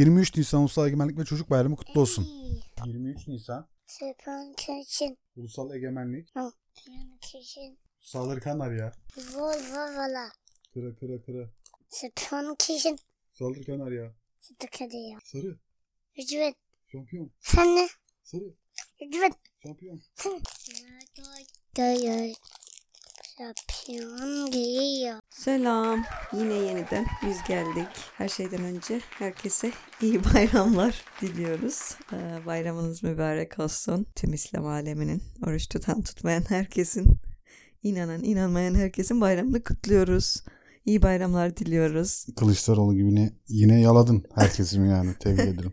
23 Nisan Ulusal Egemenlik ve Çocuk Bayramı kutlu olsun. Ey, 23 Nisan Süper kışın. Ulusal Egemenlik. Süper kışın. Sağları kanar ya. Vol vala. Kıra kıra kıra. Süper kışın. Sağları kanar ya. Sıdık hadi ya. Sarı. Lütfen. Şampiyon. Sen ne? Sarı. Lütfen. Şampiyon. Sen. Dayı. Selam. Yine yeniden biz geldik. Her şeyden önce herkese iyi bayramlar diliyoruz. Ee, Bayramınız mübarek olsun. Tüm İslam aleminin, oruç tutan tutmayan herkesin, inanan inanmayan herkesin bayramını kutluyoruz. İyi bayramlar diliyoruz. Kılıçdaroğlu gibi yine, yine yaladın herkesimi yani. Tebrik ederim.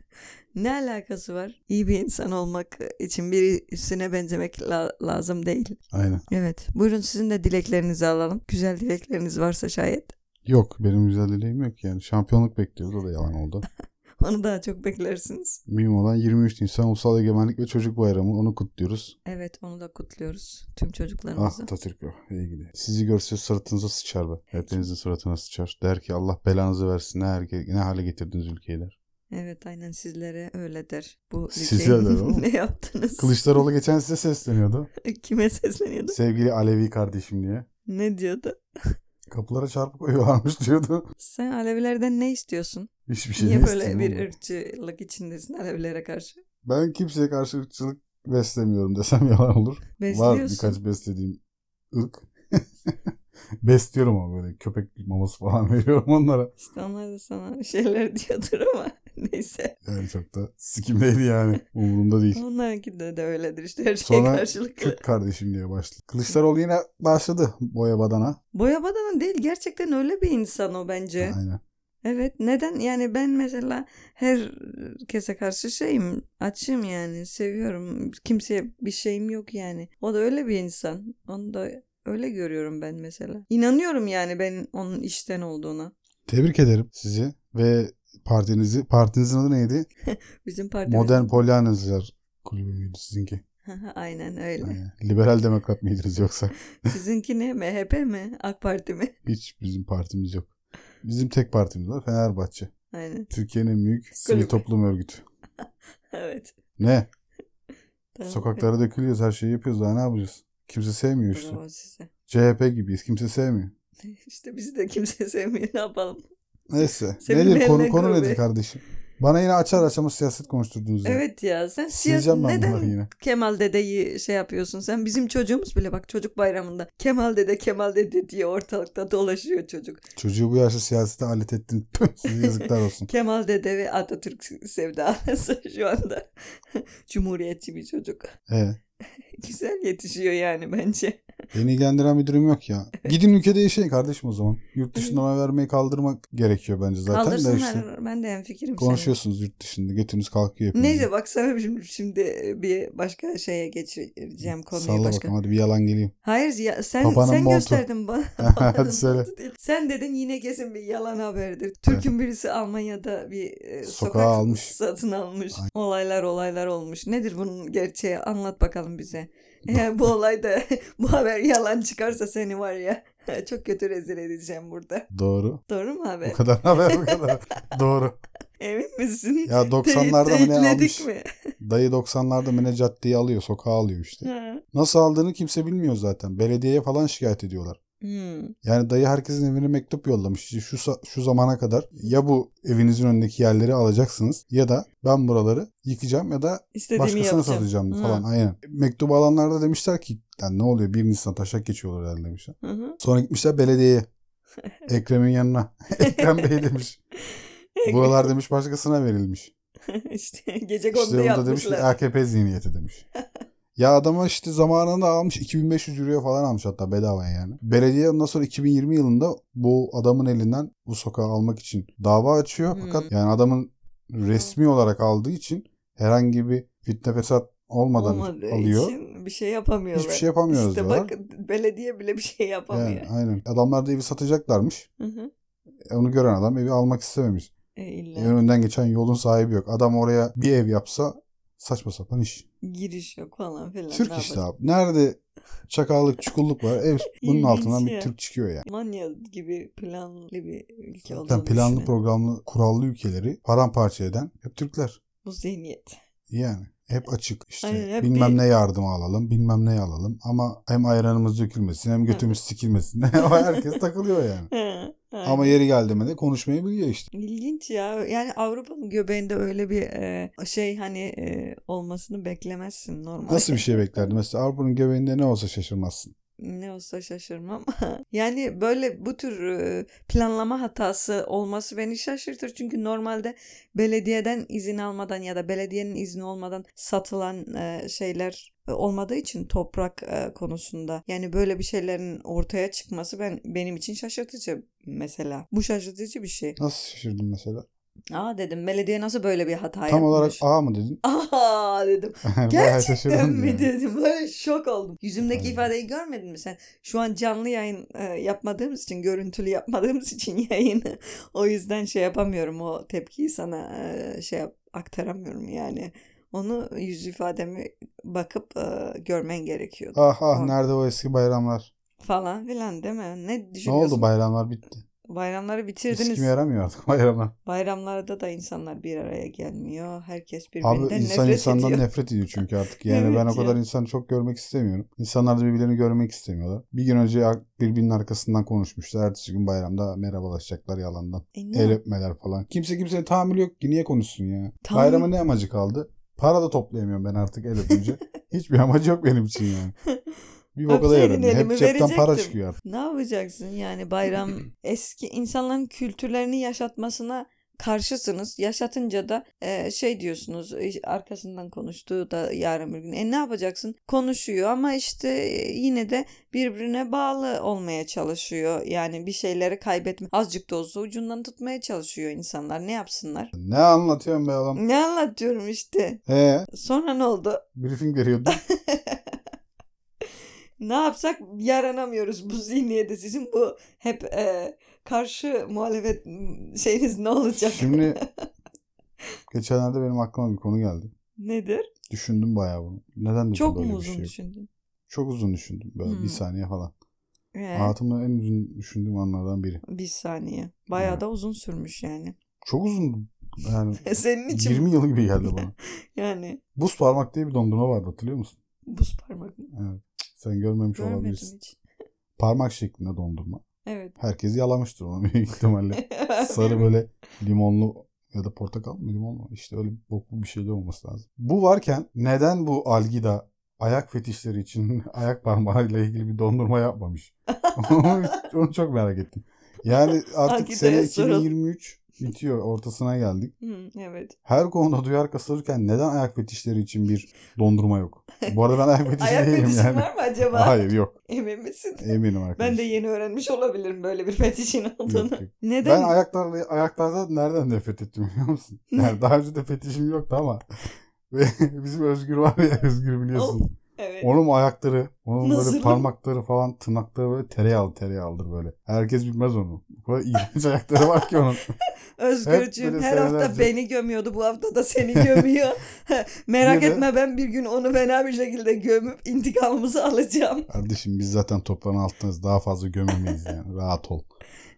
Ne alakası var? İyi bir insan olmak için birisine benzemek la- lazım değil. Aynen. Evet. Buyurun sizin de dileklerinizi alalım. Güzel dilekleriniz varsa şayet. Yok benim güzel dileğim yok yani. Şampiyonluk bekliyoruz o da yalan oldu. Onu daha çok beklersiniz. Mühim olan 23 Nisan Ulusal Egemenlik ve Çocuk Bayramı. Onu kutluyoruz. Evet onu da kutluyoruz. Tüm Ah çocuklarımızı. Atatürk o. İyi gidiyor. Sizi görse sırtınıza sıçar be. Hepinizin suratına sıçar. Der ki Allah belanızı versin. Ne, herke- ne hale getirdiniz ülkeyi der. Evet aynen sizlere öyle der. Bu Size der ne yaptınız? Kılıçdaroğlu geçen size sesleniyordu. Kime sesleniyordu? Sevgili Alevi kardeşim diye. Ne diyordu? Kapılara çarpı koyuyorlarmış diyordu. Sen Alevilerden ne istiyorsun? Hiçbir şey Niye böyle bir oğlum? ırkçılık içindesin Alevilere karşı? Ben kimseye karşı ırkçılık beslemiyorum desem yalan olur. Var Besliyorsun. birkaç beslediğim ırk. Besliyorum ama böyle köpek maması falan veriyorum onlara. İşte onlar da sana şeyler diyordur ama neyse. Yani çok da sikimdeydi yani. Umurumda değil. Onlarınki de, de öyledir işte her şeye Sonra karşılıklı. Kürt kardeşim diye başladı. Kılıçdaroğlu yine başladı boya badana. Boya badana değil gerçekten öyle bir insan o bence. Aynen. Evet neden yani ben mesela herkese karşı şeyim açım yani seviyorum kimseye bir şeyim yok yani o da öyle bir insan onu da öyle görüyorum ben mesela İnanıyorum yani ben onun işten olduğuna Tebrik ederim sizi ve partinizi. Partinizin adı neydi? bizim partimiz Modern Polyanacılar Kulübü müydü sizinki? aynen öyle Aynen. Liberal Demokrat mıydınız yoksa? sizinki ne MHP mi AK Parti mi Hiç bizim partimiz yok. Bizim tek partimiz var Fenerbahçe. aynen Türkiye'nin en büyük sivil toplum örgütü. evet Ne? Tamam. Sokaklara dökülüyoruz her şeyi yapıyoruz daha ne yapacağız? Kimse sevmiyor işte. Bravo size CHP gibiyiz kimse sevmiyor. işte bizi de kimse sevmiyor ne yapalım Neyse. Senin nedir konu konu nedir kardeşim? Bana yine açar açamaz siyaset konuşturdunuz ya. Evet ya sen siyaset neden yine. Kemal dedeyi şey yapıyorsun sen bizim çocuğumuz bile bak çocuk bayramında Kemal dede Kemal dede diye ortalıkta dolaşıyor çocuk. Çocuğu bu yaşta siyasete alet ettin. Size yazıklar olsun. Kemal dede ve Atatürk sevdalısı şu anda cumhuriyetçi bir çocuk. Ee, Güzel yetişiyor yani bence. Beni ilgilendiren bir durum yok ya. Gidin ülkede yaşayın kardeşim o zaman. Yurt dışından oy vermeyi kaldırmak gerekiyor bence zaten de Kaldırsınlar işte. ben de hemfikirim senin. Konuşuyorsunuz yurt dışında. Götünüz kalkıyor hepinizin. Neyse bak sana şimdi, şimdi bir başka şeye geçireceğim konuyu Salla başka. bakalım hadi bir yalan geleyim. Hayır ya sen Papanın sen montu. gösterdin bana. Hadi söyle. Sen dedin yine kesin bir yalan haberdir. Türk'ün birisi Almanya'da bir e, Sokağa sokak almış. satın almış. Aynen. Olaylar olaylar olmuş. Nedir bunun gerçeği? Anlat bakalım bize. Eğer bu olayda bu haber yalan çıkarsa seni var ya çok kötü rezil edeceğim burada. Doğru. Doğru mu haber? Bu kadar haber bu kadar. Doğru. Emin misin? Ya 90'larda mı ne almış? mi? Dayı 90'larda mı ne caddeyi alıyor, sokağa alıyor işte. Ha. Nasıl aldığını kimse bilmiyor zaten. Belediyeye falan şikayet ediyorlar. Hmm. Yani dayı herkesin evine mektup yollamış. İşte şu şu zamana kadar ya bu evinizin önündeki yerleri alacaksınız ya da ben buraları yıkacağım ya da İstediğimi başkasına yapacağım. satacağım Hı. falan. Aynen. Mektubu alanlar da demişler ki yani ne oluyor 1 Nisan taşak geçiyorlar herhalde demişler. Hı hı. Sonra gitmişler belediyeye. Ekrem'in yanına. Ekrem Bey demiş. Buralar demiş başkasına verilmiş. işte gece İşte kondu o da demiş yapmışlar. AKP zihniyeti demiş. Ya adama işte zamanında almış 2500 euroya falan almış hatta bedava yani. Belediye ondan sonra 2020 yılında bu adamın elinden bu sokağı almak için dava açıyor. Hmm. Fakat yani adamın resmi olarak aldığı için herhangi bir fitne fesat olmadan Olmadığı alıyor. için bir şey yapamıyorlar. Hiçbir şey yapamıyoruz İşte diyorlar. bak belediye bile bir şey yapamıyor. Yani, aynen. Adamlar da evi satacaklarmış. Hı hı. E, Onu gören adam evi almak istememiş. E, illa Evin önünden geçen yolun sahibi yok. Adam oraya bir ev yapsa saçma sapan iş. giriş yok falan filan. Türk ne işte abi. Nerede Çakallık, çukulluk var. Ev bunun altından bir. Türk çıkıyor yani. Manya gibi planlı bir ülke olduğunu Zaten planlı düşünün. programlı kurallı ülkeleri paramparça eden hep Türkler. Bu zihniyet. Yani hep açık işte Aynen, hep bilmem bir- ne yardım alalım bilmem ne alalım ama hem ayranımız dökülmesin hem götümüz sikilmesin. Herkes takılıyor yani. He, Ama aynen. yeri geldi mi de konuşmayı biliyor işte. İlginç ya. Yani Avrupa'nın göbeğinde öyle bir e, şey hani e, olmasını beklemezsin normal. Nasıl bir şey beklerdi? Mesela Avrupa'nın göbeğinde ne olsa şaşırmazsın. Ne olsa şaşırmam. yani böyle bu tür e, planlama hatası olması beni şaşırtır. Çünkü normalde belediyeden izin almadan ya da belediyenin izni olmadan satılan e, şeyler e, olmadığı için toprak konusunda yani böyle bir şeylerin ortaya çıkması ben benim için şaşırtıcı mesela. Bu şaşırtıcı bir şey. Nasıl şaşırdın mesela? Aa dedim belediye nasıl böyle bir hata Tam yapmış. olarak A mı dedin? Aa dedim. Gerçekten mi yani. dedim. Böyle şok oldum. Yüzümdeki Aynen. ifadeyi görmedin mi sen? Şu an canlı yayın e, yapmadığımız için, görüntülü yapmadığımız için yayını. o yüzden şey yapamıyorum. O tepkiyi sana e, şey yap, aktaramıyorum yani. Onu yüz ifademi bakıp e, görmen gerekiyordu. Ah ah Aa. nerede o eski bayramlar? Falan filan değil mi? Ne Ne düşünüyorsun? oldu bayramlar bitti. Bayramları bitirdiniz. Eski yaramıyor artık bayramlar. Bayramlarda da insanlar bir araya gelmiyor. Herkes Abi birbirinden insan nefret insandan ediyor. nefret ediyor çünkü artık. Yani ben Evet o kadar ya. insanı çok görmek istemiyorum. İnsanlar da birbirlerini görmek istemiyorlar. Bir gün önce birbirinin arkasından konuşmuşlar. Ertesi gün bayramda merhabalaşacaklar yalandan. E, El öpmeler falan. Kimse kimseye tahammül yok ki niye konuşsun ya? Tahammül- Bayrama ne amacı kaldı? Para da toplayamıyorum ben artık el öpünce. Hiçbir amacı yok benim için yani. Bir boka da yaramıyor. Hep cepten para çıkıyor. Ne yapacaksın yani bayram eski insanların kültürlerini yaşatmasına karşısınız. Yaşatınca da e, şey diyorsunuz arkasından konuştuğu da yarın bir gün. E ne yapacaksın? Konuşuyor ama işte e, yine de birbirine bağlı olmaya çalışıyor. Yani bir şeyleri kaybetme. Azıcık da olsa ucundan tutmaya çalışıyor insanlar. Ne yapsınlar? Ne anlatıyorsun be oğlum? Ne anlatıyorum işte. He, Sonra ne oldu? briefing veriyordun. Ne yapsak yaranamıyoruz bu zihniyete. Sizin bu hep e, karşı muhalefet şeyiniz ne olacak? Şimdi geçenlerde benim aklıma bir konu geldi. Nedir? Düşündüm bayağı bunu. Neden Çok mu uzun şey düşündün? Çok uzun düşündüm. Böyle Hmm. bir saniye falan. Ee, Hayatımda en uzun düşündüğüm anlardan biri. bir saniye. Bayağı Evet. da uzun sürmüş yani. Çok uzun. Yani Senin için 20 yıl gibi geldi bana. yani Buz parmak diye bir dondurma vardı hatırlıyor musun? buz parmak mı? Evet. Sen görmemiş Görmedim olabilirsin. hiç. Parmak şeklinde dondurma. Evet. Herkes yalamıştır onu büyük ihtimalle. Sarı böyle limonlu ya da portakal mı limon mu? İşte öyle boklu bir şey de olması lazım. Bu varken neden bu Algida ayak fetişleri için ayak parmağıyla ilgili bir dondurma yapmamış? Onu çok merak ettim. Yani artık Algida'ya sene. 2023 bitiyor. Ortasına geldik. Hı, evet. Her konuda duyar kasılırken neden ayak fetişleri için bir dondurma yok? Bu arada ben ayak fetişi Ayak değilim fetişin yani. var mı acaba? Hayır yok. Emin misin? Eminim arkadaşlar. Ben de yeni öğrenmiş olabilirim böyle bir fetişin olduğunu. Yok, yok. Neden? Ben ayaklarla, ayaklardan nereden nefret ettim biliyor musun? Yani daha önce de fetişim yoktu ama ve bizim Özgür var ya Özgür biliyorsun. Evet. Onun ayakları, onun Nasıl? böyle parmakları falan tırnakları böyle tereyağlı tereyağlıdır böyle. Herkes bilmez onu. Bu kadar iğrenç ayakları var ki onun. Özgürcüğüm her hafta senelerce- beni gömüyordu. Bu hafta da seni gömüyor. Merak Niye etme ben bir gün onu fena bir şekilde gömüp intikamımızı alacağım. Kardeşim biz zaten toprağın altındayız. Daha fazla gömemeyiz yani. Rahat ol.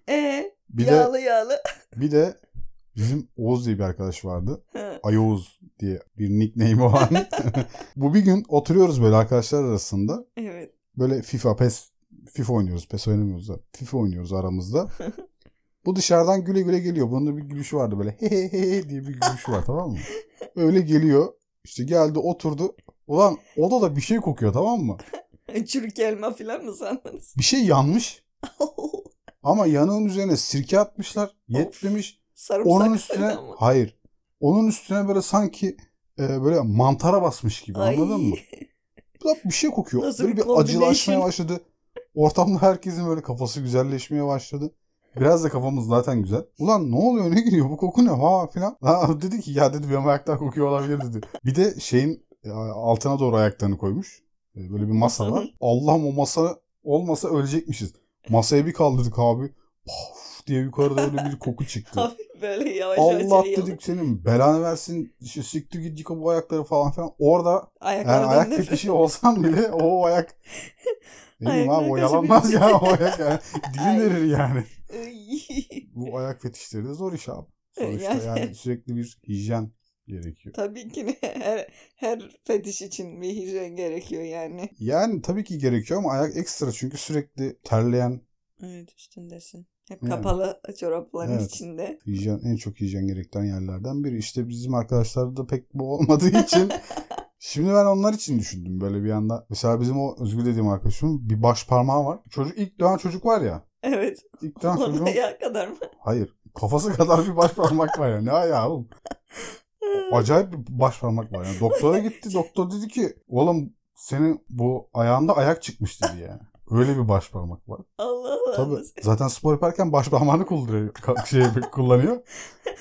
E Bir de yağlı yağlı. bir de bizim Oğuz diye bir arkadaş vardı. Ayoğuz diye bir nickname olan. Bu bir gün oturuyoruz böyle arkadaşlar arasında. evet. Böyle FIFA, PES, FIFA oynuyoruz. PES oynamıyoruz da. FIFA oynuyoruz aramızda. Bu dışarıdan güle güle geliyor. Bunun da bir gülüşü vardı böyle he he he diye bir gülüşü var tamam mı? Öyle geliyor. İşte geldi oturdu. Ulan odada bir şey kokuyor tamam mı? Çürük elma falan mı sandınız? Bir şey yanmış. Ama yanığın üzerine sirke atmışlar. Yetmemiş. Sarımsak Onun üstüne mı? hayır. Onun üstüne böyle sanki e, böyle mantara basmış gibi Ay. anladın mı? Bir şey kokuyor. Nasıl böyle bir bir, acılaşmaya başladı. Ortamda herkesin böyle kafası güzelleşmeye başladı. Biraz da kafamız zaten güzel. Ulan ne oluyor ne giriyor bu koku ne ha filan. Ha, dedi ki ya dedi benim ayaklar kokuyor olabilir dedi. Bir de şeyin e, altına doğru ayaklarını koymuş. E, Böyle bir masa var. Allah'ım o masa olmasa ölecekmişiz. Masaya bir kaldırdık abi. Puf diye yukarıda öyle bir koku çıktı. Böyle yavaş yavaş Allah yayıldı. dedik senin belanı versin. İşte siktir git yıka bu ayakları falan filan. Orada yani ayak fetişi olsam bile o ayak ne bileyim abi o yalanmaz ya o ayak yani. Dilin Ay. verir yani. Bu ayak fetişleri de zor iş abi. Sonuçta Yani- yani sürekli bir hijyen gerekiyor. Tabii ki her, her fetiş için bir hijyen gerekiyor yani. Yani tabii ki gerekiyor ama ayak ekstra çünkü sürekli terleyen Evet üstündesin. Hep Yani. kapalı çorapların Evet. içinde. hijyen en çok hijyen gerektiren yerlerden biri. İşte bizim arkadaşlarda pek bu olmadığı için Şimdi ben onlar için düşündüm böyle bir anda. Mesela bizim o Özgür dediğim arkadaşımın bir baş parmağı var. Çocuk ilk doğan çocuk var ya. Evet. İlk doğan çocuğun kadar mı? hayır kafası kadar bir baş parmak var ya. Ne ayağı oğlum? Acayip bir baş parmak var. Yani doktora gitti. Doktor dedi ki oğlum senin bu ayağında ayak çıkmış dedi yani. Öyle bir baş parmak var. Allah Allah. Tabii. Zaten spor yaparken baş parmağını kullanıyor. Şey, kullanıyor.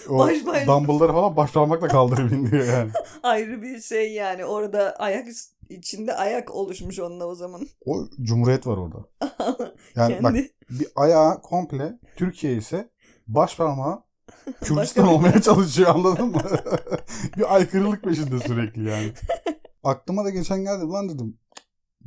O Baş parmağı. dumbbellları falan baş parmakla kaldırıp indiriyor yani. Ayrı bir şey yani. Orada ayak içinde ayak oluşmuş onunla o zaman. O cumhuriyet var orada. Yani bak Kendi bir ayağı komple Türkiye ise baş parmağı Kürdistan olmaya çalışıyor anladın mı? bir aykırılık peşinde sürekli yani. Aklıma da geçen geldi lan dedim.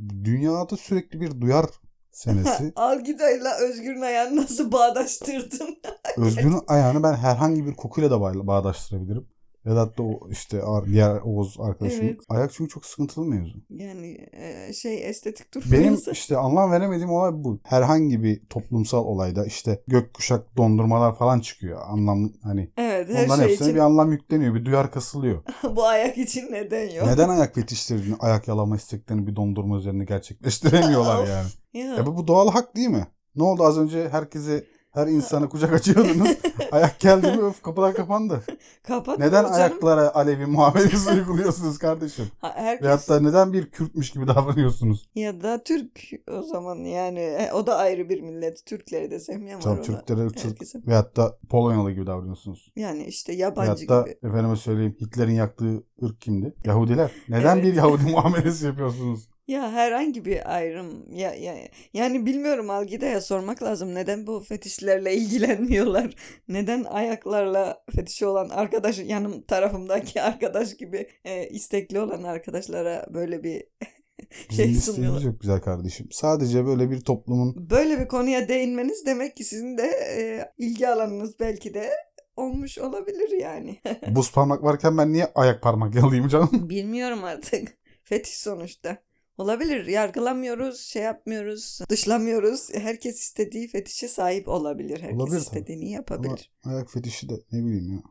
Dünyada sürekli bir duyar senesi. Algida'yla Özgür'ün ayağını nasıl bağdaştırdın? Özgün'ün ayağını ben herhangi bir kokuyla da bağ- bağdaştırabilirim. Vedat da o işte diğer Oğuz arkadaşım. Evet. Ayak çünkü çok sıkıntılı mevzu. Yani e, şey estetik Benim durmuyorsa. işte anlam veremediğim olay bu. Herhangi bir toplumsal olayda işte gökkuşak dondurmalar falan çıkıyor. Anlam hani Evet her onların şey hepsine için bir anlam yükleniyor. Bir duyar kasılıyor. bu ayak için neden yok? Neden ayak fetişlerini, ayak yalama isteklerini bir dondurma üzerine gerçekleştiremiyorlar yani? Ya. Ya bu, bu doğal hak değil mi? Ne oldu az önce herkese her insana kucak açıyordunuz. Ayak geldi mi öf kapılar kapandı. Kapat Neden canım. ayaklara Alevi muamelesi uyguluyorsunuz kardeşim? Ha, herkes Veyahut da neden bir Kürtmüş gibi davranıyorsunuz? ya da Türk o zaman yani e, o da ayrı bir millet. Türkleri de sevmeyen var Tabii ona. Türklere Herkesin. veyahut da Polonyalı gibi davranıyorsunuz. Yani işte yabancı da gibi. efendime söyleyeyim Hitler'in yaktığı ırk kimdi? Yahudiler. Neden Evet. bir Yahudi muamelesi yapıyorsunuz? Ya herhangi bir ayrım ya, ya yani bilmiyorum Algida'ya sormak lazım neden bu fetişlerle ilgilenmiyorlar? Neden ayaklarla fetişi olan arkadaş yanım tarafımdaki arkadaş gibi e, istekli olan arkadaşlara böyle bir şey isteğimiz sunuyorlar? yok güzel kardeşim. Sadece böyle bir toplumun Böyle bir konuya değinmeniz demek ki sizin de e, ilgi alanınız belki de olmuş olabilir yani. buz parmak varken ben niye ayak parmak yalayayım canım? Bilmiyorum artık. Fetiş sonuçta. Olabilir. Yargılamıyoruz, şey yapmıyoruz, dışlamıyoruz. Herkes istediği fetişe sahip olabilir. Herkes Olabilir tabii. istediğini yapabilir. Ama ayak fetişi de ne bileyim ya.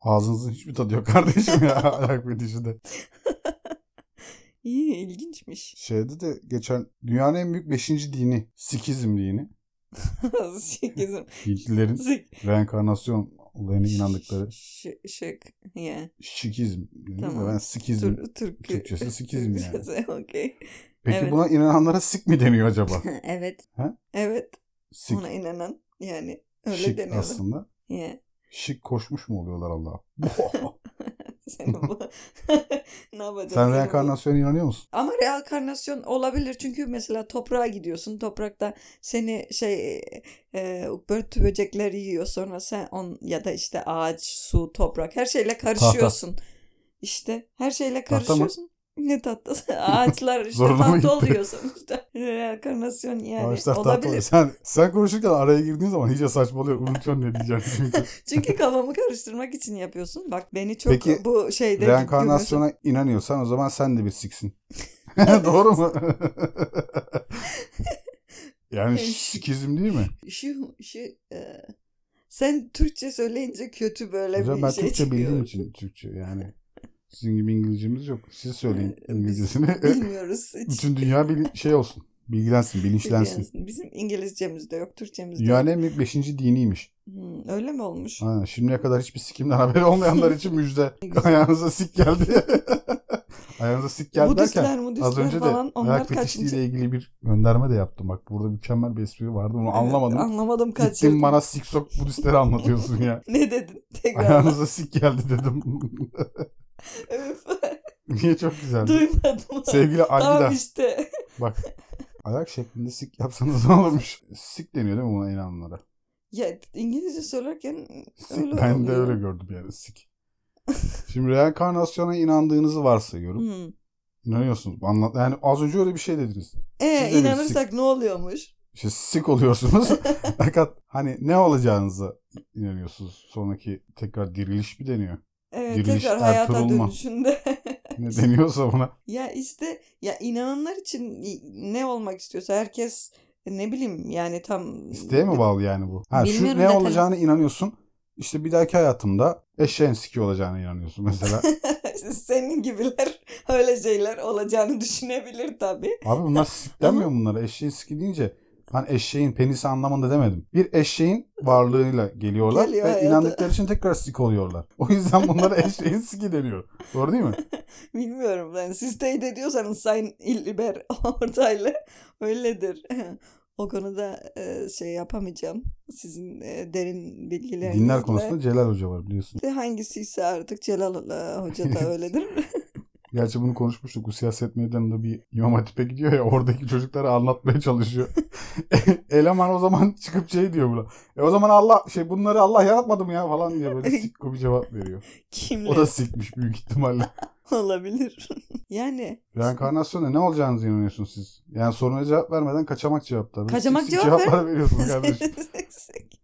Ağzınızın hiçbir tadı yok kardeşim ya ayak fetişi de. İyi, ilginçmiş. Şeyde de geçen dünyanın en büyük beşinci dini Sikizm dini. Şıkizm. Hintlilerin reenkarnasyon olayına inandıkları Ş- şık. Yeah. Şikizm. Tamam. Ben sikizm. Türk, Türk, Türkçesi sikizm yani. Türkçesi, Okey. Peki Evet. buna inananlara sik mi deniyor acaba? evet. Ha? Evet. Sik Ona inanan yani öyle şık deniyorlar. aslında. Yeah. Şık koşmuş mu oluyorlar Allah? Senin bu... ne yapacağız? Sen reenkarnasyona inanıyor musun? Ama reenkarnasyon olabilir çünkü mesela toprağa gidiyorsun. Toprakta seni şey e, börtü böcekler yiyor sonra sen on ya da işte ağaç, su, toprak her şeyle karışıyorsun. İşte her şeyle Tahta karışıyorsun. Ne tatlısı. Ağaçlar işte Zoruna mı gitti? oluyor sonuçta. Reenkarnasyon yani Ağaçlar olabilir. oluyor. Sen, sen konuşurken araya girdiğin zaman iyice saçmalıyor. Unutuyorsun ne diyeceğim çünkü. Çünkü kafamı karıştırmak için yapıyorsun. Bak beni çok Peki, bu şeyde Reenkarnasyona inanıyorsan o zaman sen de bir siksin. Doğru mu? yani sikizm değil mi? şu şu e, sen Türkçe söyleyince kötü böyle Hocam bir ben şey Türkçe çıkıyor. bildiğim için Türkçe yani. Sizin gibi İngilizcemiz yok. Siz söyleyin Biz İngilizcesini. Bilmiyoruz hiç. Bütün dünya bil- şey olsun. Bilgilensin, bilinçlensin. Bizim İngilizcemiz de yok, Türkçemiz de Dünyanın yok. en büyük beşinci diniymiş. Hmm, öyle mi olmuş? Ha, şimdiye kadar hiçbir sikimden haberi olmayanlar için müjde. Ayağınıza sik geldi. Ayağınıza sik geldi Budistler, derken Budistler az önce de onlar ayak fetişliğiyle kaçıncı? ilgili bir gönderme de yaptım. Bak burada mükemmel bir espri vardı. Onu Evet, anlamadım. anlamadım Gittin kaçırdım. bana sik sok Budistleri anlatıyorsun ya. Ne dedin? Tekrar. Ayağınıza sik geldi dedim. Öf. Niye çok güzeldi. Duymadım. Sevgili Algida. Tamam işte. Bak ayak şeklinde sik yapsanız ne olurmuş? Sik deniyor değil mi buna inananlara? Ya İngilizce söylerken Sik, öyle ben de oluyor. öyle gördüm yani sik. Şimdi reenkarnasyona inandığınızı varsayıyorum. Hmm. İnanıyorsunuz. Anlat yani az önce öyle bir şey dediniz. E Siz de bir inanırsak ne oluyormuş? İşte sik oluyorsunuz. Fakat hani ne olacağınıza inanıyorsunuz. Sonraki tekrar diriliş mi deniyor? Evet Diriliş, tekrar hayata Ertuğrul mu? dönüşünde. Ne deniyorsa buna. ya işte ya inananlar için ne olmak istiyorsa herkes ne bileyim yani tam İsteğe mi bağlı yani bu? Ha, şu ne olacağını inanıyorsun. İşte bir dahaki hayatımda eşeğin siki olacağına inanıyorsun mesela. Senin gibiler öyle şeyler olacağını düşünebilir tabii. Abi bunlar sik denmiyor mu bunlara. Eşeğin siki deyince ben eşeğin penisi anlamında demedim. Bir eşeğin varlığıyla geliyorlar Geliyor ve hayata. inandıkları için tekrar sik oluyorlar. O yüzden bunlara eşeğin siki deniyor. Doğru değil mi? Bilmiyorum ben. Siz teyit ediyorsanız Sayın İlber Ortaylı öyledir. O konuda e, şey yapamayacağım. Sizin e, derin bilgilerinizle. Dinler konusunda Celal Hoca var biliyorsun. Hangisi ise artık Celal e, Hoca da öyledir. Gerçi bunu konuşmuştuk. Bu siyaset meydanında bir imam hatipe gidiyor ya oradaki çocuklara anlatmaya çalışıyor. Eleman o zaman çıkıp şey diyor buna. E o zaman Allah şey bunları Allah yaratmadı mı ya falan diye böyle sikko bir cevap veriyor. Kimle O da sikmiş büyük ihtimalle. olabilir. yani Reenkarnasyona ne olacağınızı inanıyorsunuz siz? Yani soruna cevap vermeden kaçamak cevaplar. Kaçamak sik sik cevap ver. cevaplar veriyorsunuz kardeşim. Seksik.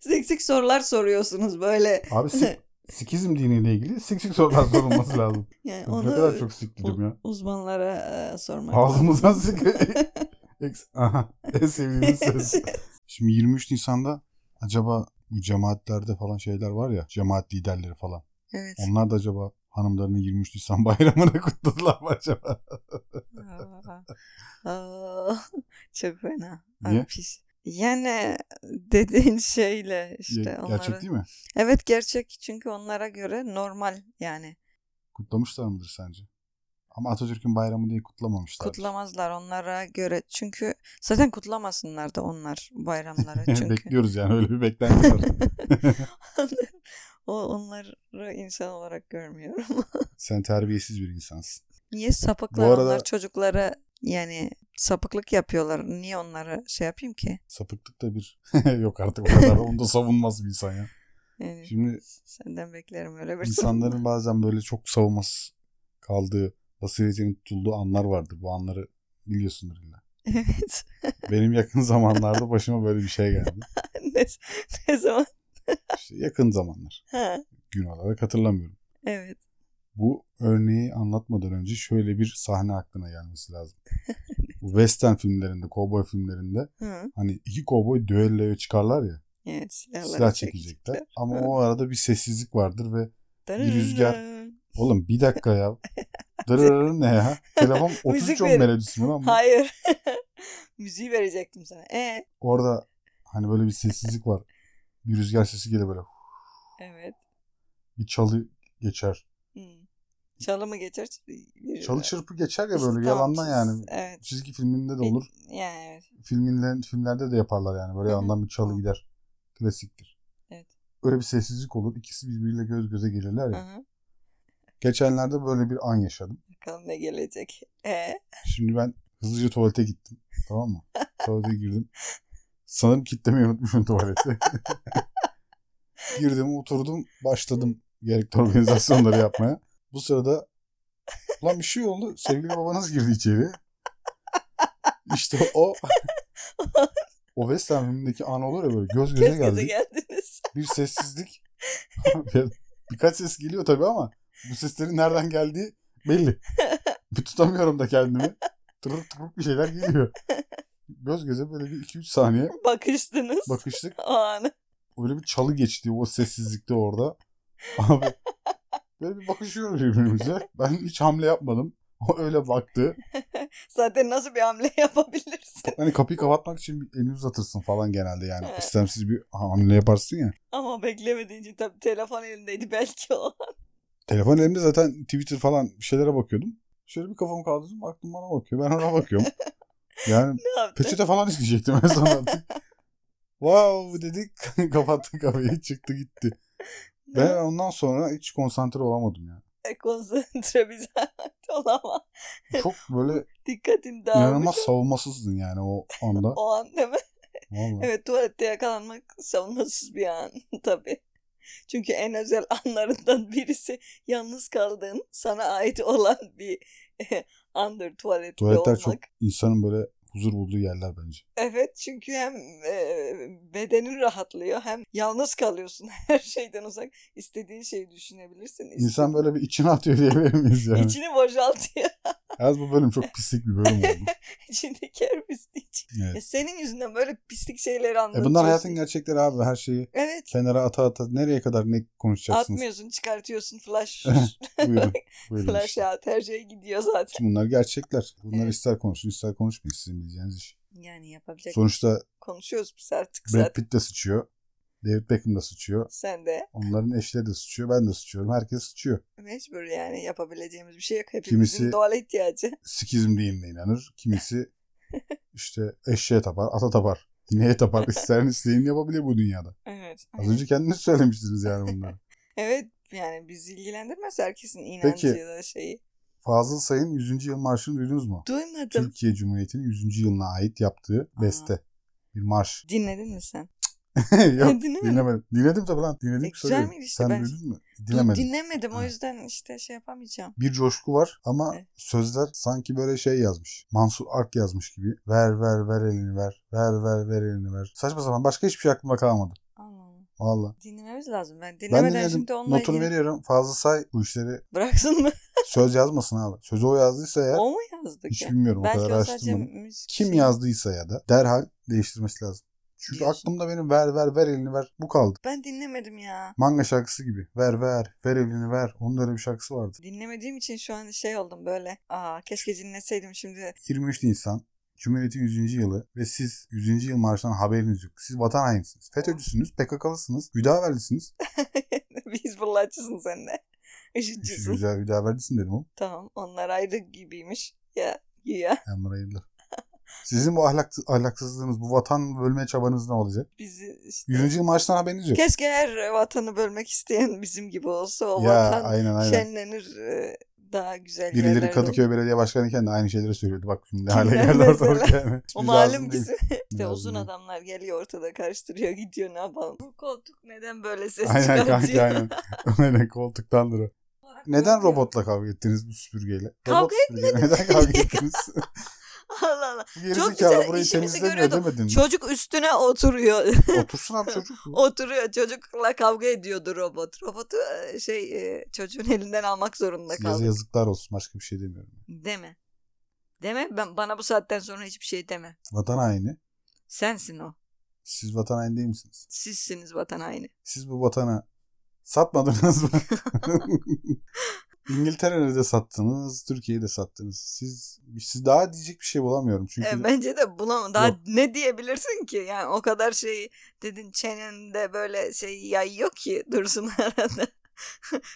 Seksik sorular soruyorsunuz böyle. Abi sik, sikizm diniyle ilgili sik sik sorular sorulması lazım. Yani ne onu kadar çok sik dedim ya. uzmanlara e, sormak Ağzımızdan sik. Aha, en sevdiğimiz söz. Şimdi 23 Nisan'da acaba bu cemaatlerde falan şeyler var ya cemaat liderleri falan. evet. Onlar da acaba hanımlarının 23 Nisan bayramını kutladılar mı acaba? Aa, aa, çok fena. Niye? Ay, pis. Yani dediğin şeyle işte Ge- onları... Gerçek değil mi? Evet gerçek çünkü onlara göre normal yani. Kutlamışlar mıdır sence? Ama Atatürk'ün bayramı diye kutlamamışlar. Kutlamazlar onlara göre çünkü zaten kutlamasınlar da onlar bayramları çünkü. Bekliyoruz yani öyle bir beklenti var. o onları insan olarak görmüyorum. Sen terbiyesiz bir insansın. Niye sapıklar Bu arada- onlar çocuklara yani sapıklık yapıyorlar. Niye onlara şey yapayım ki? Sapıklık da bir yok artık o kadar. Onu da savunmaz bir insan ya. Yani Şimdi senden beklerim öyle bir insanların bazen böyle çok savunmasız kaldığı, basiretinin tutulduğu anlar vardır. Bu anları biliyorsundur illa. evet. Benim yakın zamanlarda başıma böyle bir şey geldi. ne, ne zaman? İşte yakın zamanlar. Ha, Gün olarak hatırlamıyorum. evet. Bu örneği anlatmadan önce şöyle bir sahne aklına gelmesi lazım. Western filmlerinde, kovboy filmlerinde Hı. hani iki kovboy düelloya çıkarlar ya. Evet Silah çekecekler. Ama o arada bir sessizlik vardır ve bir rüzgar- oğlum bir dakika ya. Dırırır ne ya? Telefon 33 verin. melodisi mi lan? Hayır. Müziği verecektim sana. E Orada hani böyle bir sessizlik var. Bir rüzgar sesi gelir böyle. evet. Bir çalı geçer. Çalı mı geçer? Çalı çırpı geçer ya İşte böyle tamam, yalandan yani. Evet. Çizgi filminde de olur. Yani evet. Filmler, filmlerde de yaparlar yani. Böyle Hı hı. yandan bir çalı gider. Klasiktir. Evet. Öyle bir sessizlik olur. İkisi birbiriyle göz göze gelirler ya. hı. Geçenlerde böyle bir an yaşadım. Bakalım ne gelecek. E Şimdi ben hızlıca tuvalete gittim. Tamam mı? Tuvalete girdim. Sanırım kitlemeyi unutmuşum tuvaleti. Girdim, oturdum, başladım gerekli organizasyonları yapmaya. Bu sırada lan bir şey oldu. Sevgili babanız girdi içeri. İşte o o Western filmindeki an olur ya böyle göz göze göz göze geldik. geldiniz. Bir sessizlik. Birkaç ses geliyor tabii ama bu seslerin nereden geldiği belli. Bir tutamıyorum da kendimi. Tırık tırık bir şeyler geliyor. Göz göze böyle bir 2-3 saniye Bakıştınız. bakıştık. O an. Öyle bir çalı geçti o sessizlikte orada. Abi böyle bir bakışıyoruz birbirimize. Ben hiç hamle yapmadım. O öyle baktı. Zaten nasıl bir hamle yapabilirsin? Hani kapıyı kapatmak için elini uzatırsın falan genelde yani. İstemsiz bir hamle yaparsın ya. Ama beklemediğin için tabii telefon elindeydi belki o. Telefon elimde zaten Twitter falan bir şeylere bakıyordum. Şöyle bir kafamı kaldırdım baktım bana bakıyor. Ben ona bakıyorum. Yani peçete falan isteyecektim en son artık. Wow dedik kapattık kapıyı çıktı gitti. Ben ondan sonra hiç konsantre olamadım ya. E, konsantre bir zahmet olamaz. Çok böyle Dikkatin dağılmış. inanılmaz savunmasızdın yani o anda. O an değil mi? Vallahi. Evet tuvalette yakalanmak savunmasız bir an tabii. Çünkü en özel anlarından birisi yalnız kaldığın sana ait olan bir andır tuvalette Tuvaletler olmak. çok insanın böyle huzur bulduğu yerler bence. Evet çünkü hem e, bedenin rahatlıyor hem yalnız kalıyorsun her şeyden uzak. istediğin şeyi düşünebilirsin. İnsan İstediğin- böyle bir içine atıyor diyebilir miyiz yani? İçini boşaltıyor. Yalnız bu bölüm çok pislik bir bölüm oldu. İçindeki her pislik. Evet. Ya senin yüzünden böyle pislik şeyleri E anlatıyorsun. bunlar hayatın gerçekleri abi. Her şeyi Evet. kenara ata ata nereye kadar ne konuşacaksınız? Atmıyorsun çıkartıyorsun flash. buyurun. Buyurun flash işte. out her şey gidiyor zaten. Bunlar gerçekler. Bunlar Evet. ister konuşun ister konuşmayın sizin bileceğiniz iş. Yani yapabilecek. Sonuçta Konuşuyoruz biz artık Brad zaten. Pitt de sıçıyor. David Beckham da sıçıyor. Sen de Onların eşleri de sıçıyor. Ben de sıçıyorum. Herkes sıçıyor. mecbur yani yapabileceğimiz bir şey yok. Hepimizin Kimisi- doğal ihtiyacı. Sikizm dinine inanır. Kimisi işte eşeğe tapar, ata tapar. İneğe tapar. İsteyen isteyeni yapabilir bu dünyada. Evet. Az önce kendiniz söylemiştiniz yani bunları. Evet yani bizi ilgilendirmez herkesin inancı Peki. ya da şeyi. Fazıl Say'ın 100. yıl marşını duydunuz mu? Duymadım. Türkiye Cumhuriyeti'nin 100. yılına ait yaptığı beste. Bir marş. Dinledin mi sen? Yok dinlemedim. Dinledim tabii lan. Dinledim E, güzel miydi işte, Sen ben- duydun mu? Dinlemedim. dinlemedim o yüzden işte şey yapamayacağım. bir coşku var ama Evet. sözler sanki böyle şey yazmış. Mansur Ark yazmış gibi. Ver ver ver elini ver. Ver ver ver elini ver. Saçma sapan başka hiçbir şey aklımda kalmadı. Valla. Dinlememiz lazım. Ben Ben dinlemeden dinledim. şimdi onunla Notunu ilgili... veriyorum. Fazla say bu işleri Bıraksın mı? söz yazmasın abi. Sözü o yazdıysa eğer o mu yazdı hiç ki? bilmiyorum o Belki kadar o araştırmadım. Kim şey- yazdıysa ya da derhal değiştirmesi lazım. Çünkü Diyorsun. aklımda benim ver ver ver elini ver bu kaldı. Ben dinlemedim ya. Manga şarkısı gibi. Ver ver ver elini ver. Onun da öyle bir şarkısı vardı. Dinlemediğim için şu an şey oldum böyle. Aa keşke dinleseydim şimdi. 23 Nisan Cumhuriyet'in 100. yılı ve siz 100. yıl marşından haberiniz yok. Siz vatan hainisiniz. FETÖ'cüsünüz, PKK'lısınız, Hüdaverlisiniz. Biz bullacısın sen de. IŞİD'cisin. Güzel Hüdaverlisin dedim o. Tamam onlar ayrı gibiymiş. Ya ya Yanlar ayrılır. Sizin bu ahlak, ahlaksızlığınız, bu vatan bölme çabanız ne olacak? bizi işte. 100. yıl marşından haberiniz yok. Keşke her vatanı bölmek isteyen bizim gibi olsa o ya vatan aynen aynen. şenlenir e, daha güzel Birileri yerlerde Kadıköy Belediye Başkanı iken de aynı şeyleri söylüyordu. Bak şimdi Kimler geldi ortalık yani. O malum bizim. işte uzun değil. adamlar geliyor ortada karıştırıyor gidiyor ne yapalım. Bu koltuk neden böyle ses Aynen çıkartıyor? kanka aynen. aynen koltuktandır o. Neden robotla kavga ettiniz bu süpürgeyle? Kavga Robot süpürge. Neden kavga ettiniz? Çok güzel burayı işimizi temizlemiyor görüyordu. demedin mi? Çocuk üstüne oturuyor. Otursun abi çocuk. oturuyor. Çocukla kavga ediyordu robot. Robotu e, şey e, çocuğun elinden almak zorunda kaldı. yazıklar olsun. Başka bir şey demiyorum. Deme. Deme. Ben bana bu saatten sonra hiçbir şey deme. Vatan haini. Sensin o. Siz vatan haini değil misiniz? Sizsiniz vatan haini. Siz bu vatana satmadınız mı? İngiltere'de de sattınız, Türkiye'yi de sattınız. Siz siz daha diyecek bir şey bulamıyorum çünkü E, bence de bulamam. Daha Yok. ne diyebilirsin ki? Yani o kadar şey dedin çenende böyle şey yay yok ki dursun arada.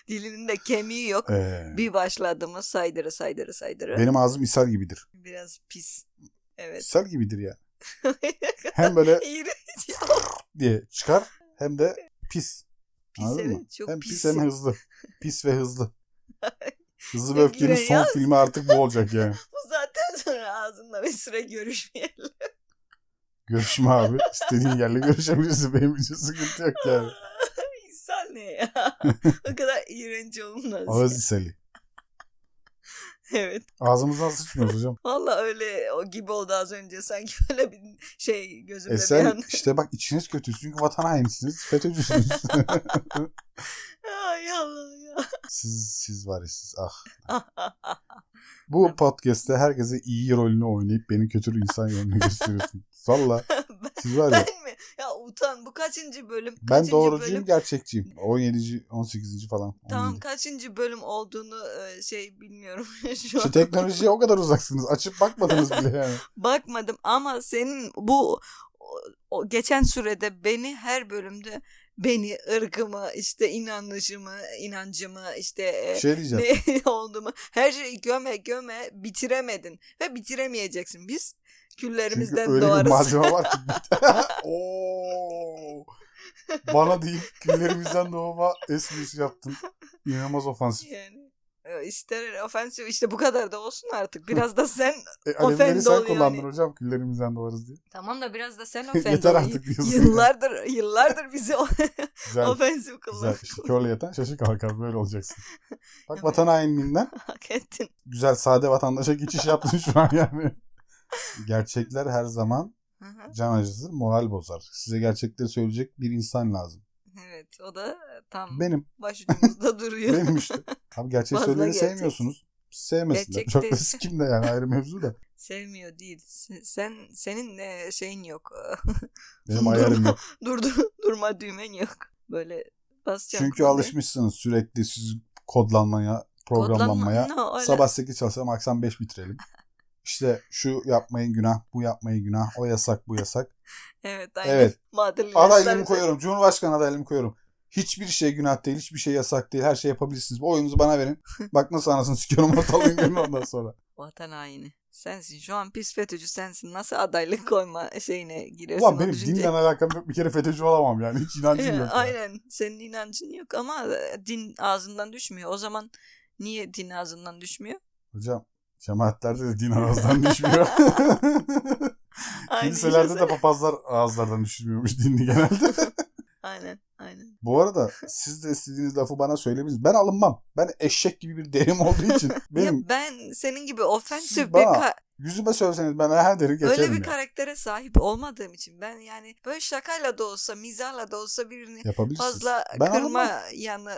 Dilinin de kemiği yok. Ee, Bir başladı mı saydırı saydırı saydırı. benim ağzım ishal gibidir. Biraz pis. Evet. İshal gibidir ya. Hem böyle diye çıkar hem de pis. Pis Anladın evet. mı? Çok hem pis. pis hem hızlı. Pis ve hızlı. Hızlı ve Öfke'nin son ya. filmi artık bu olacak yani. Bu zaten sonra ağzınla bir süre görüşmeyelim. Görüşme abi. İstediğin yerle görüşebilirsin. Benim için sıkıntı yok yani. İnsan ne ya? o kadar iğrenç olmaz. Ağız ishali. Evet. Ağzımızdan sıçmıyoruz hocam. Valla öyle o gibi oldu az önce. Sanki böyle bir şey gözümde E bir sen an. işte bak içiniz kötü çünkü vatan hainisiniz, FETÖ'cüsünüz. Ay Allah ya. siz siz var ya siz ah. Bu podcast'te herkese iyi rolünü oynayıp beni kötü bir insan yönünü gösteriyorsun. Valla siz var ya. ben mi? Ya utan bu kaçıncı bölüm? Ben Kaçıncı doğrucuyum bölüm? gerçekçiyim. 17. 18. falan. Tamam 17. kaçıncı bölüm olduğunu e, şey bilmiyorum şu an. Şu teknolojiye o kadar uzaksınız. Açıp bakmadınız bile yani. Bakmadım ama senin bu o, o geçen sürede beni her bölümde beni, ırkımı, işte inanışımı, inancımı, işte e, Şey diyeceğim. ne olduğumu her şeyi göme göme bitiremedin ve bitiremeyeceksin. Biz Çünkü küllerimizden öyle bir doğarız. malzeme var ki. Oo. Bana değil küllerimizden doğma esprisi yaptın. İnanılmaz ofansif. yani e, ister ofensif işte bu kadar da olsun artık. Biraz da sen E, alevleri sen ol kullandın yani. hocam küllerimizden doğarız diye. tamam da biraz da sen Yeter ofend ol. artık diyorsun. Yıllardır yıllardır bizi Güzel. ofensif Güzel. kullan. İşte körle yatan şaşı kalkar. Böyle olacaksın. Bak vatan hainliğinden Hak ettin. güzel sade vatandaşa geçiş yaptın şu an yani. Gerçekler her zaman can acıtır, moral bozar. Size gerçekleri söyleyecek bir insan lazım. evet o da tam Benim. başucumuzda duruyor. Benim işte. Abi gerçek Fazla söyleyeni gerçek. sevmiyorsunuz. Sevmesinler. Çok da sikim de yani ayrı mevzu da. Sevmiyor değil. Se- Sen senin e, şeyin yok. Benim ayarım yok. Durdu durma düğmen yok. Böyle basacaksın. Çünkü alışmışsınız sürekli siz kodlanmaya, programlanmaya. Kodlanma- no. Sabah 8 çalışalım, akşam 5 bitirelim. İşte şu yapmayın günah, bu yapmayın günah, o yasak, bu yasak. Evet aynen. Evet. Adaylığımı koyuyorum, Cumhurbaşkanı adaylığımı koyuyorum. Hiçbir şey günah değil, hiçbir şey yasak değil. Her şey yapabilirsiniz. Oyunuzu bana verin. Bak nasıl anasını sikiyorum ortalığın günü ondan sonra. Vatan haini. Sensin şu an pis FETÖ'cü sensin. Nasıl adaylık koyma şeyine giriyorsun? Ulan benim düşünceye? dinle alakam yok. Bir kere FETÖ'cü olamam yani. Hiç inancım yok. yani. Aynen. Senin inancın yok ama e, din ağzından düşmüyor. O zaman niye din ağzından düşmüyor? Hocam cemaatlerde de din ağızdan düşmüyor. Kiliselerde de papazlar ağızlardan düşmüyormuş dinli genelde. Aynen. Aynen. Bu arada siz de istediğiniz lafı bana söylemeyiz. Ben alınmam. Ben eşek gibi bir derim olduğu için benim Ya ben senin gibi ofensif bir bana ka- yüzüme söyleseniz ben her derim geçerim. öyle bir ya. karaktere sahip olmadığım için ben yani böyle şakayla da olsa mizahla da olsa birini fazla ben kırma alınmam. yanı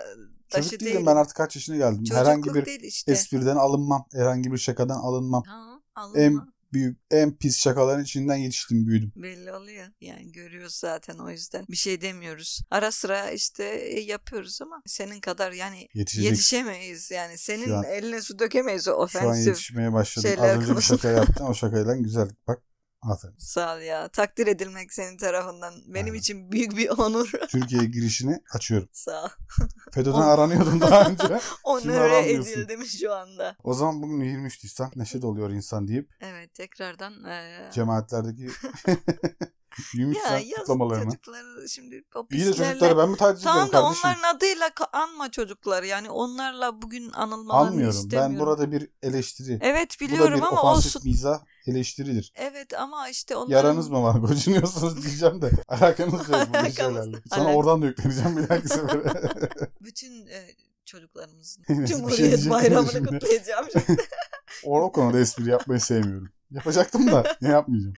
Çocuk taşı değilim değilim. ben artık kaç yaşına geldim. Çocukluk Herhangi bir işte. espriden alınmam. Herhangi bir şakadan alınmam. Ha, alınma. En büyük, en pis şakaların içinden yetiştim büyüdüm. Belli oluyor. Yani görüyoruz zaten o yüzden. Bir şey demiyoruz. Ara sıra işte e, yapıyoruz ama senin kadar yani Yetişecek. yetişemeyiz. Yani senin Şu an- eline su dökemeyiz o Şu an ofensif. yetişmeye başladım. Az önce bir şaka yaptım. O şakayla güzel. Bak aferin. Sağ ol ya. Takdir edilmek senin tarafından. Benim Aynen. için büyük bir onur. Türkiye'ye girişini açıyorum. Sağ ol. FETÖ'den aranıyordum daha önce. Aramıyorsun? edildim şu anda. O zaman bugün 23 Nisan neşe doluyor insan deyip Evet tekrardan e, cemaatlerdeki 23 ya yaz kutlamalarını. çocukları şimdi o İyi de çocukları ben mi taciz Tamam ediyorum da kardeşim? onların adıyla anma çocukları. Yani onlarla bugün anılmalarını Almıyorum. istemiyorum. Ben burada bir eleştiri. Evet Bu da biliyorum bir ama ofansif olsun. mizah eleştiridir. Evet ama işte onların... Yaranız mı var? Gocunuyorsunuz diyeceğim de. Alakanız yok bu şeylerle. Sana oradan da yükleneceğim bir dahaki sefere. Bütün e, çocuklarımızın şey Cumhuriyet de Bayramı'nı şimdi. kutlayacağım şimdi. o konuda espri yapmayı sevmiyorum. Yapacaktım da ne yapmayacağım.